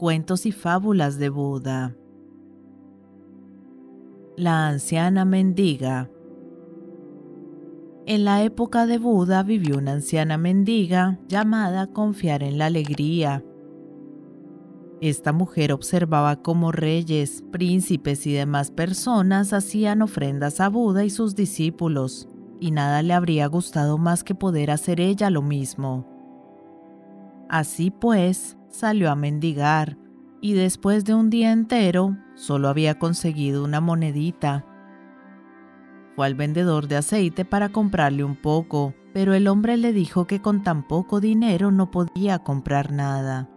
Cuentos y fábulas de Buda. La anciana mendiga. En la época de Buda vivió una anciana mendiga llamada Confiar en la Alegría. Esta mujer observaba cómo reyes, príncipes y demás personas hacían ofrendas a Buda y sus discípulos, y nada le habría gustado más que poder hacer ella lo mismo. Así pues, salió a mendigar y después de un día entero solo había conseguido una monedita. Fue al vendedor de aceite para comprarle un poco, pero el hombre le dijo que con tan poco dinero no podía comprar nada.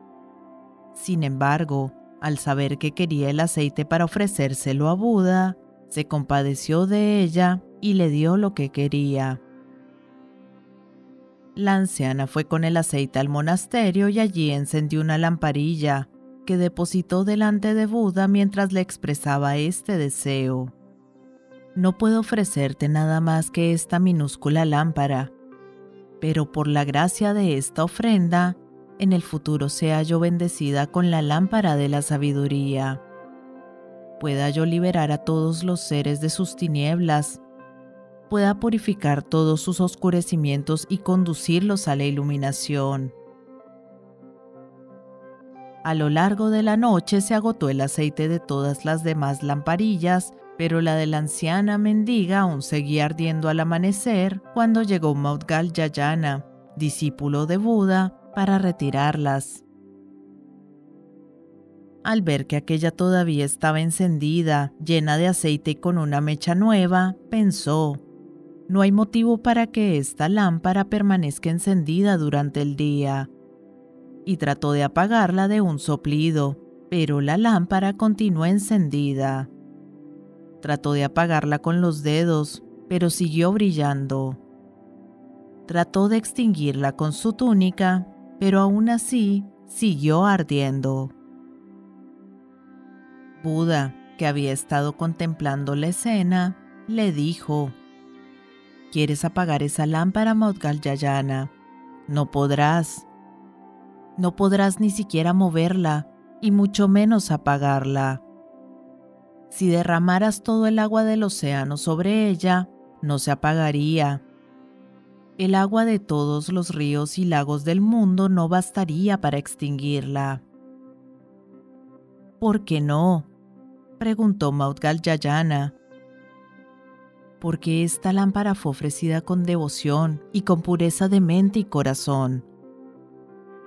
Sin embargo, al saber que quería el aceite para ofrecérselo a Buda, se compadeció de ella y le dio lo que quería. La anciana fue con el aceite al monasterio y allí encendió una lamparilla que depositó delante de Buda mientras le expresaba este deseo. No puedo ofrecerte nada más que esta minúscula lámpara, pero por la gracia de esta ofrenda, en el futuro sea yo bendecida con la lámpara de la sabiduría. Pueda yo liberar a todos los seres de sus tinieblas pueda purificar todos sus oscurecimientos y conducirlos a la iluminación. A lo largo de la noche se agotó el aceite de todas las demás lamparillas, pero la de la anciana mendiga aún seguía ardiendo al amanecer cuando llegó Maudgal Yayana, discípulo de Buda, para retirarlas. Al ver que aquella todavía estaba encendida, llena de aceite y con una mecha nueva, pensó, no hay motivo para que esta lámpara permanezca encendida durante el día. Y trató de apagarla de un soplido, pero la lámpara continuó encendida. Trató de apagarla con los dedos, pero siguió brillando. Trató de extinguirla con su túnica, pero aún así siguió ardiendo. Buda, que había estado contemplando la escena, le dijo, ¿Quieres apagar esa lámpara, Yayana? No podrás. No podrás ni siquiera moverla, y mucho menos apagarla. Si derramaras todo el agua del océano sobre ella, no se apagaría. El agua de todos los ríos y lagos del mundo no bastaría para extinguirla. ¿Por qué no? preguntó Yayana porque esta lámpara fue ofrecida con devoción y con pureza de mente y corazón.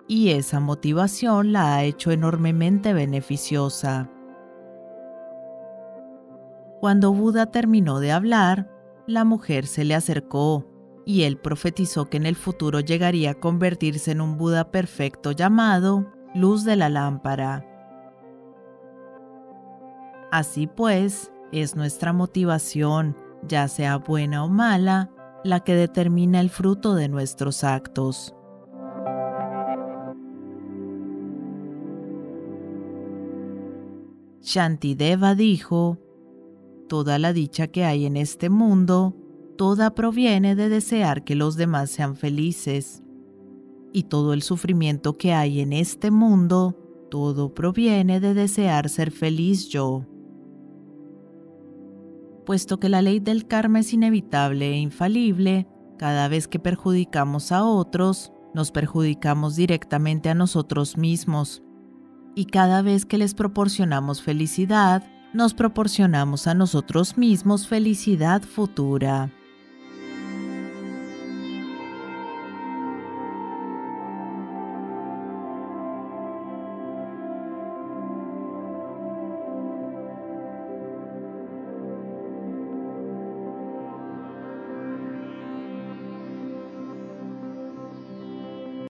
Y esa motivación la ha hecho enormemente beneficiosa. Cuando Buda terminó de hablar, la mujer se le acercó y él profetizó que en el futuro llegaría a convertirse en un Buda perfecto llamado luz de la lámpara. Así pues, es nuestra motivación ya sea buena o mala, la que determina el fruto de nuestros actos. Shantideva dijo, Toda la dicha que hay en este mundo, toda proviene de desear que los demás sean felices. Y todo el sufrimiento que hay en este mundo, todo proviene de desear ser feliz yo puesto que la ley del karma es inevitable e infalible, cada vez que perjudicamos a otros, nos perjudicamos directamente a nosotros mismos. Y cada vez que les proporcionamos felicidad, nos proporcionamos a nosotros mismos felicidad futura.